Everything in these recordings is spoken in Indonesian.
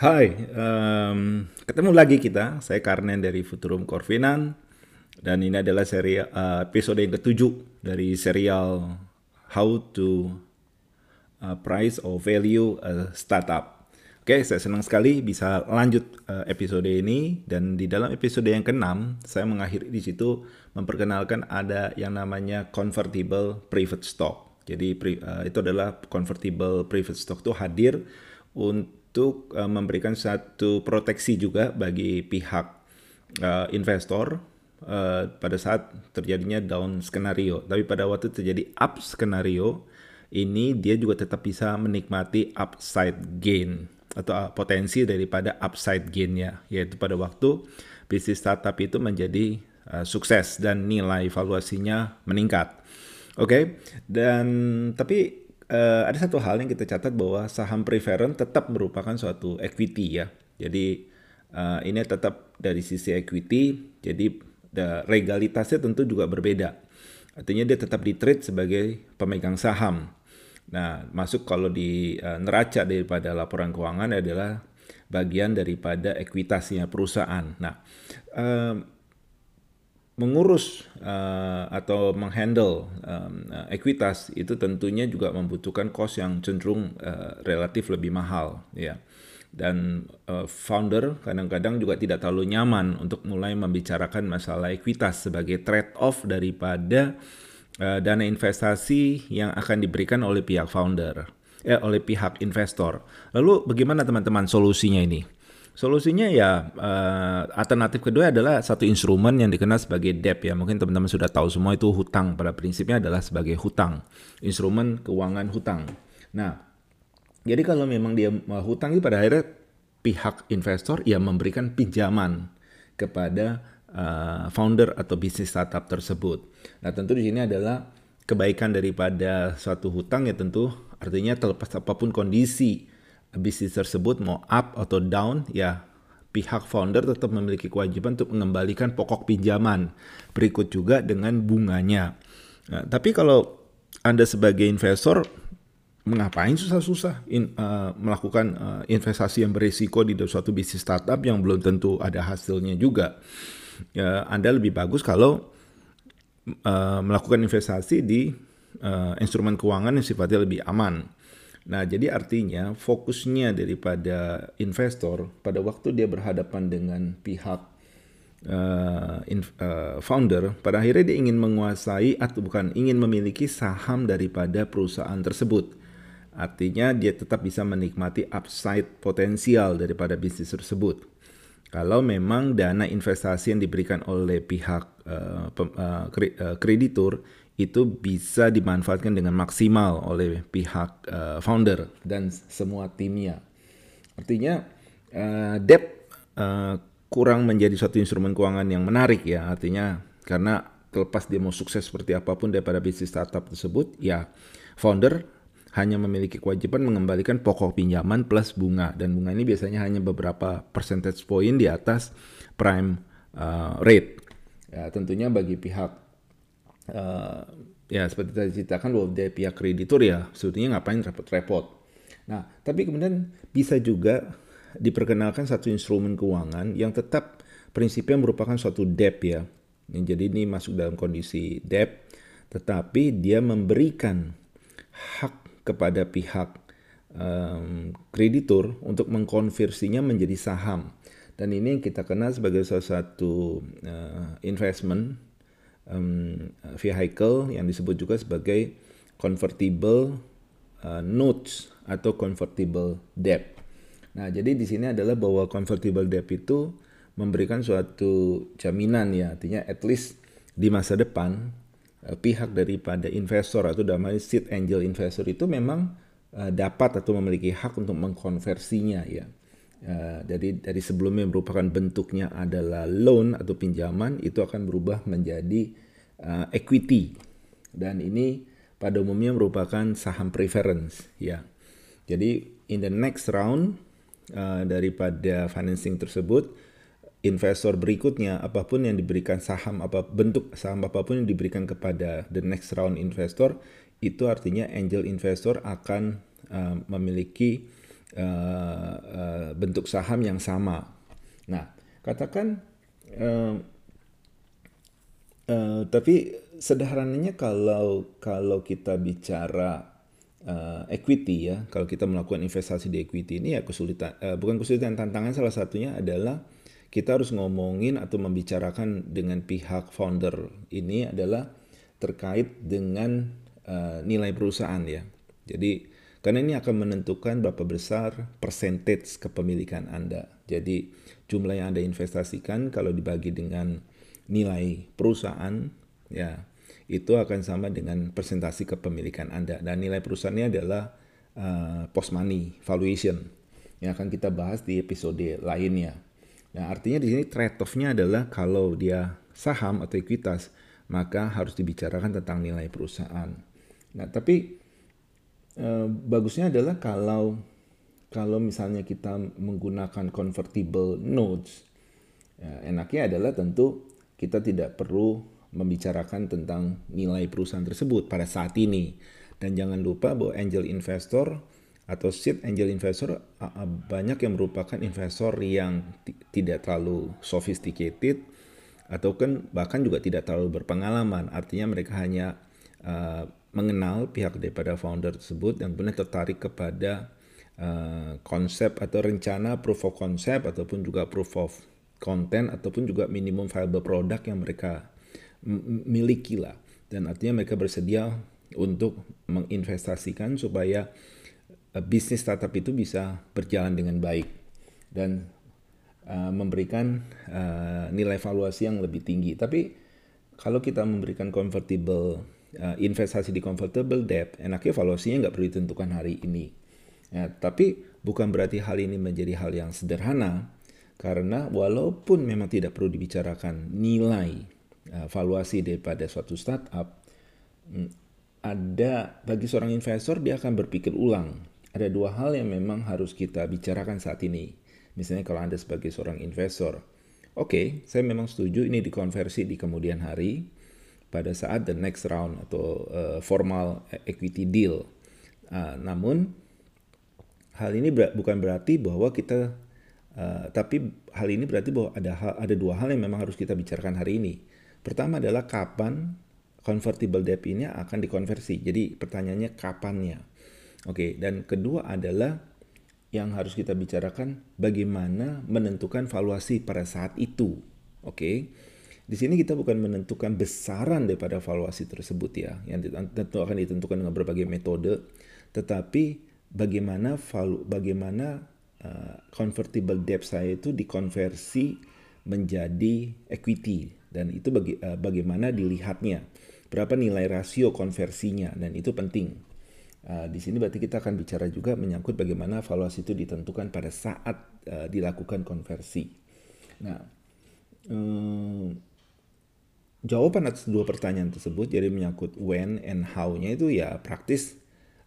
Hai, um, ketemu lagi kita. Saya Karnen dari Futurum Corvinan dan ini adalah seri uh, episode yang ketujuh dari serial How to uh, Price or Value a Startup. Oke, saya senang sekali bisa lanjut uh, episode ini dan di dalam episode yang keenam saya mengakhiri di situ memperkenalkan ada yang namanya convertible private stock. Jadi uh, itu adalah convertible private stock itu hadir untuk uh, memberikan satu proteksi juga bagi pihak uh, investor uh, pada saat terjadinya down skenario. Tapi pada waktu terjadi up skenario, ini dia juga tetap bisa menikmati upside gain atau potensi daripada upside gainnya, yaitu pada waktu bisnis startup itu menjadi uh, sukses dan nilai valuasinya meningkat. Oke, okay? dan tapi uh, ada satu hal yang kita catat bahwa saham preferent tetap merupakan suatu equity ya. Jadi uh, ini tetap dari sisi equity, jadi legalitasnya tentu juga berbeda. Artinya dia tetap di trade sebagai pemegang saham. Nah, masuk kalau di uh, neraca daripada laporan keuangan adalah bagian daripada ekuitasnya perusahaan. Nah, mengurus uh, atau menghandle um, uh, ekuitas itu tentunya juga membutuhkan cost yang cenderung uh, relatif lebih mahal ya dan uh, founder kadang-kadang juga tidak terlalu nyaman untuk mulai membicarakan masalah ekuitas sebagai trade off daripada uh, dana investasi yang akan diberikan oleh pihak founder eh oleh pihak investor. Lalu bagaimana teman-teman solusinya ini? Solusinya ya uh, alternatif kedua adalah satu instrumen yang dikenal sebagai debt ya. Mungkin teman-teman sudah tahu semua itu hutang. Pada prinsipnya adalah sebagai hutang, instrumen keuangan hutang. Nah, jadi kalau memang dia hutang itu pada akhirnya pihak investor ya memberikan pinjaman kepada uh, founder atau bisnis startup tersebut. Nah, tentu di sini adalah kebaikan daripada suatu hutang ya tentu artinya terlepas apa pun kondisi bisnis tersebut mau up atau down ya pihak founder tetap memiliki kewajiban untuk mengembalikan pokok pinjaman berikut juga dengan bunganya. Nah, tapi kalau Anda sebagai investor mengapain susah-susah in, uh, melakukan uh, investasi yang berisiko di suatu bisnis startup yang belum tentu ada hasilnya juga. Ya, anda lebih bagus kalau uh, melakukan investasi di uh, instrumen keuangan yang sifatnya lebih aman. Nah, jadi artinya fokusnya daripada investor pada waktu dia berhadapan dengan pihak uh, in, uh, founder, pada akhirnya dia ingin menguasai atau bukan ingin memiliki saham daripada perusahaan tersebut. Artinya dia tetap bisa menikmati upside potensial daripada bisnis tersebut. Kalau memang dana investasi yang diberikan oleh pihak uh, uh, kreditur itu bisa dimanfaatkan dengan maksimal oleh pihak uh, founder dan semua timnya. Artinya uh, debt uh, kurang menjadi suatu instrumen keuangan yang menarik ya. Artinya karena terlepas dia mau sukses seperti apa pun daripada bisnis startup tersebut, ya founder hanya memiliki kewajiban mengembalikan pokok pinjaman plus bunga dan bunga ini biasanya hanya beberapa percentage point di atas prime uh, rate. Ya, tentunya bagi pihak uh, ya seperti tadi ceritakan bahwa dari pihak kreditur ya sebetulnya ngapain repot-repot. Nah, tapi kemudian bisa juga diperkenalkan satu instrumen keuangan yang tetap prinsipnya merupakan suatu debt ya. Jadi ini masuk dalam kondisi debt, tetapi dia memberikan hak kepada pihak um, kreditur untuk mengkonversinya menjadi saham. Dan ini kita kenal sebagai salah satu uh, investment um, vehicle yang disebut juga sebagai convertible uh, notes atau convertible debt. Nah, jadi di sini adalah bahwa convertible debt itu memberikan suatu jaminan ya, artinya at least di masa depan uh, pihak daripada investor atau dalam hal seed angel investor itu memang uh, dapat atau memiliki hak untuk mengkonversinya ya. Uh, dari dari sebelumnya merupakan bentuknya adalah loan atau pinjaman itu akan berubah menjadi uh, equity dan ini pada umumnya merupakan saham preference ya. Jadi in the next round uh, daripada financing tersebut investor berikutnya apa pun yang diberikan saham apa bentuk saham apa pun yang diberikan kepada the next round investor itu artinya angel investor akan memiliki uh, uh, bentuk saham yang sama. Nah, katakan uh, uh, tapi sederhananya kalau kalau kita bicara uh, equity ya, kalau kita melakukan investasi di equity ini ya kesulitan uh, bukan kesulitan tantangan salah satunya adalah kita harus ngomongin atau membicarakan dengan pihak founder ini adalah terkait dengan uh, nilai perusahaan ya. Jadi karena ini akan menentukan berapa besar percentage kepemilikan Anda. Jadi jumlah yang Anda investasikan kalau dibagi dengan nilai perusahaan ya itu akan sama dengan persentasi kepemilikan Anda dan nilai perusahaannya adalah uh, post money valuation yang akan kita bahas di episode lainnya. Nah, artinya di sini trade off-nya adalah kalau dia saham atau ekuitas, maka harus dibicarakan tentang nilai perusahaan. Nah, tapi eh, bagusnya adalah kalau kalau misalnya kita menggunakan convertible notes, ya, enaknya adalah tentu kita tidak perlu membicarakan tentang nilai perusahaan tersebut pada saat ini. Dan jangan lupa bahwa angel investor atau seed angel investor banyak yang merupakan investor yang tidak terlalu sophisticated atau kan bahkan juga tidak terlalu berpengalaman artinya mereka hanya uh, mengenal pihak daripada founder tersebut dan benar tertarik kepada uh, konsep atau rencana proof of concept ataupun juga proof of content ataupun juga minimum viable product yang mereka miliki lah dan artinya mereka bersedia untuk menginvestasikan supaya uh, bisnis startup itu bisa berjalan dengan baik dan uh, memberikan uh, nilai valuasi yang lebih tinggi. Tapi kalau kita memberikan convertible uh, investasi di convertible debt, enaknya valuasinya nggak perlu ditentukan hari ini. Ya, tapi bukan berarti hal ini menjadi hal yang sederhana karena walaupun memang tidak perlu dibicarakan nilai uh, valuasi daripada suatu startup, mm, ada bagi seorang investor dia akan berpikir ulang ada dua hal yang memang harus kita bicarakan saat ini. Misalnya kalau Anda sebagai seorang investor, oke, okay, saya memang setuju ini dikonversi di kemudian hari pada saat the next round atau uh, formal equity deal. Uh, namun hal ini ber bukan berarti bahwa kita uh, tapi hal ini berarti bahwa ada hal, ada dua hal yang memang harus kita bicarakan hari ini. Pertama adalah kapan convertible debt ini akan dikonversi. Jadi pertanyaannya kapannya. Oke, dan kedua adalah yang harus kita bicarakan bagaimana menentukan valuasi pada saat itu. Oke. Di sini kita bukan menentukan besaran daripada valuasi tersebut ya, yang tentu akan ditentukan dengan berbagai metode, tetapi bagaimana valu, bagaimana uh, convertible debt saya itu dikonversi menjadi equity dan itu bagi, uh, bagaimana dilihatnya, berapa nilai rasio konversinya dan itu penting. Uh, di sini berarti kita akan bicara juga menyangkut bagaimana valuasi itu ditentukan pada saat uh, dilakukan konversi. Nah, um, jawaban atas dua pertanyaan tersebut jadi menyangkut when and how-nya itu ya praktis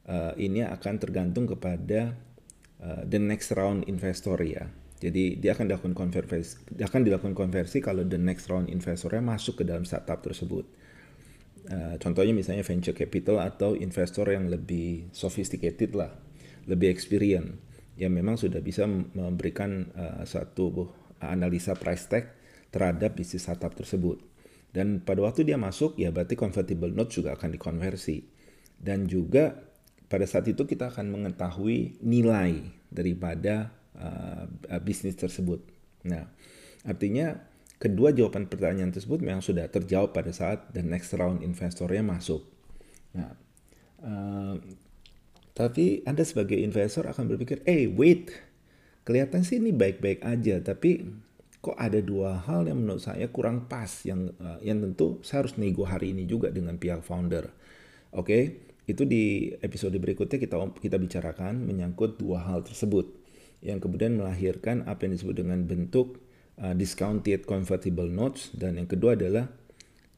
uh, ini akan tergantung kepada uh, the next round investor ya. Jadi dia akan dilakukan konversi, dia akan dilakukan konversi kalau the next round investornya masuk ke dalam startup tersebut. Uh, contohnya misalnya venture capital atau investor yang lebih sophisticated lah, lebih experience, yang memang sudah bisa memberikan uh, satu analisa price tag terhadap bisnis startup tersebut. Dan pada waktu dia masuk, ya berarti convertible note juga akan dikonversi. Dan juga pada saat itu kita akan mengetahui nilai daripada uh, bisnis tersebut. Nah, artinya kedua jawaban pertanyaan tersebut memang sudah terjawab pada saat the next round investornya masuk. Nah, uh, tapi Anda sebagai investor akan berpikir, eh hey, wait, kelihatan sih ini baik-baik aja, tapi kok ada dua hal yang menurut saya kurang pas yang uh, yang tentu saya harus nego hari ini juga dengan pihak founder. Oke, okay? itu di episode berikutnya kita kita bicarakan menyangkut dua hal tersebut yang kemudian melahirkan apa yang disebut dengan bentuk uh, discounted convertible notes dan yang kedua adalah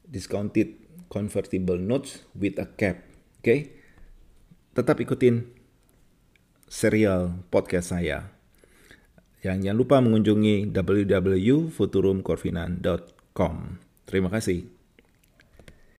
discounted convertible notes with a cap. Oke. Okay? Tetap ikutin serial podcast saya. Yang jangan lupa mengunjungi www.futurumcorvinan.com. Terima kasih.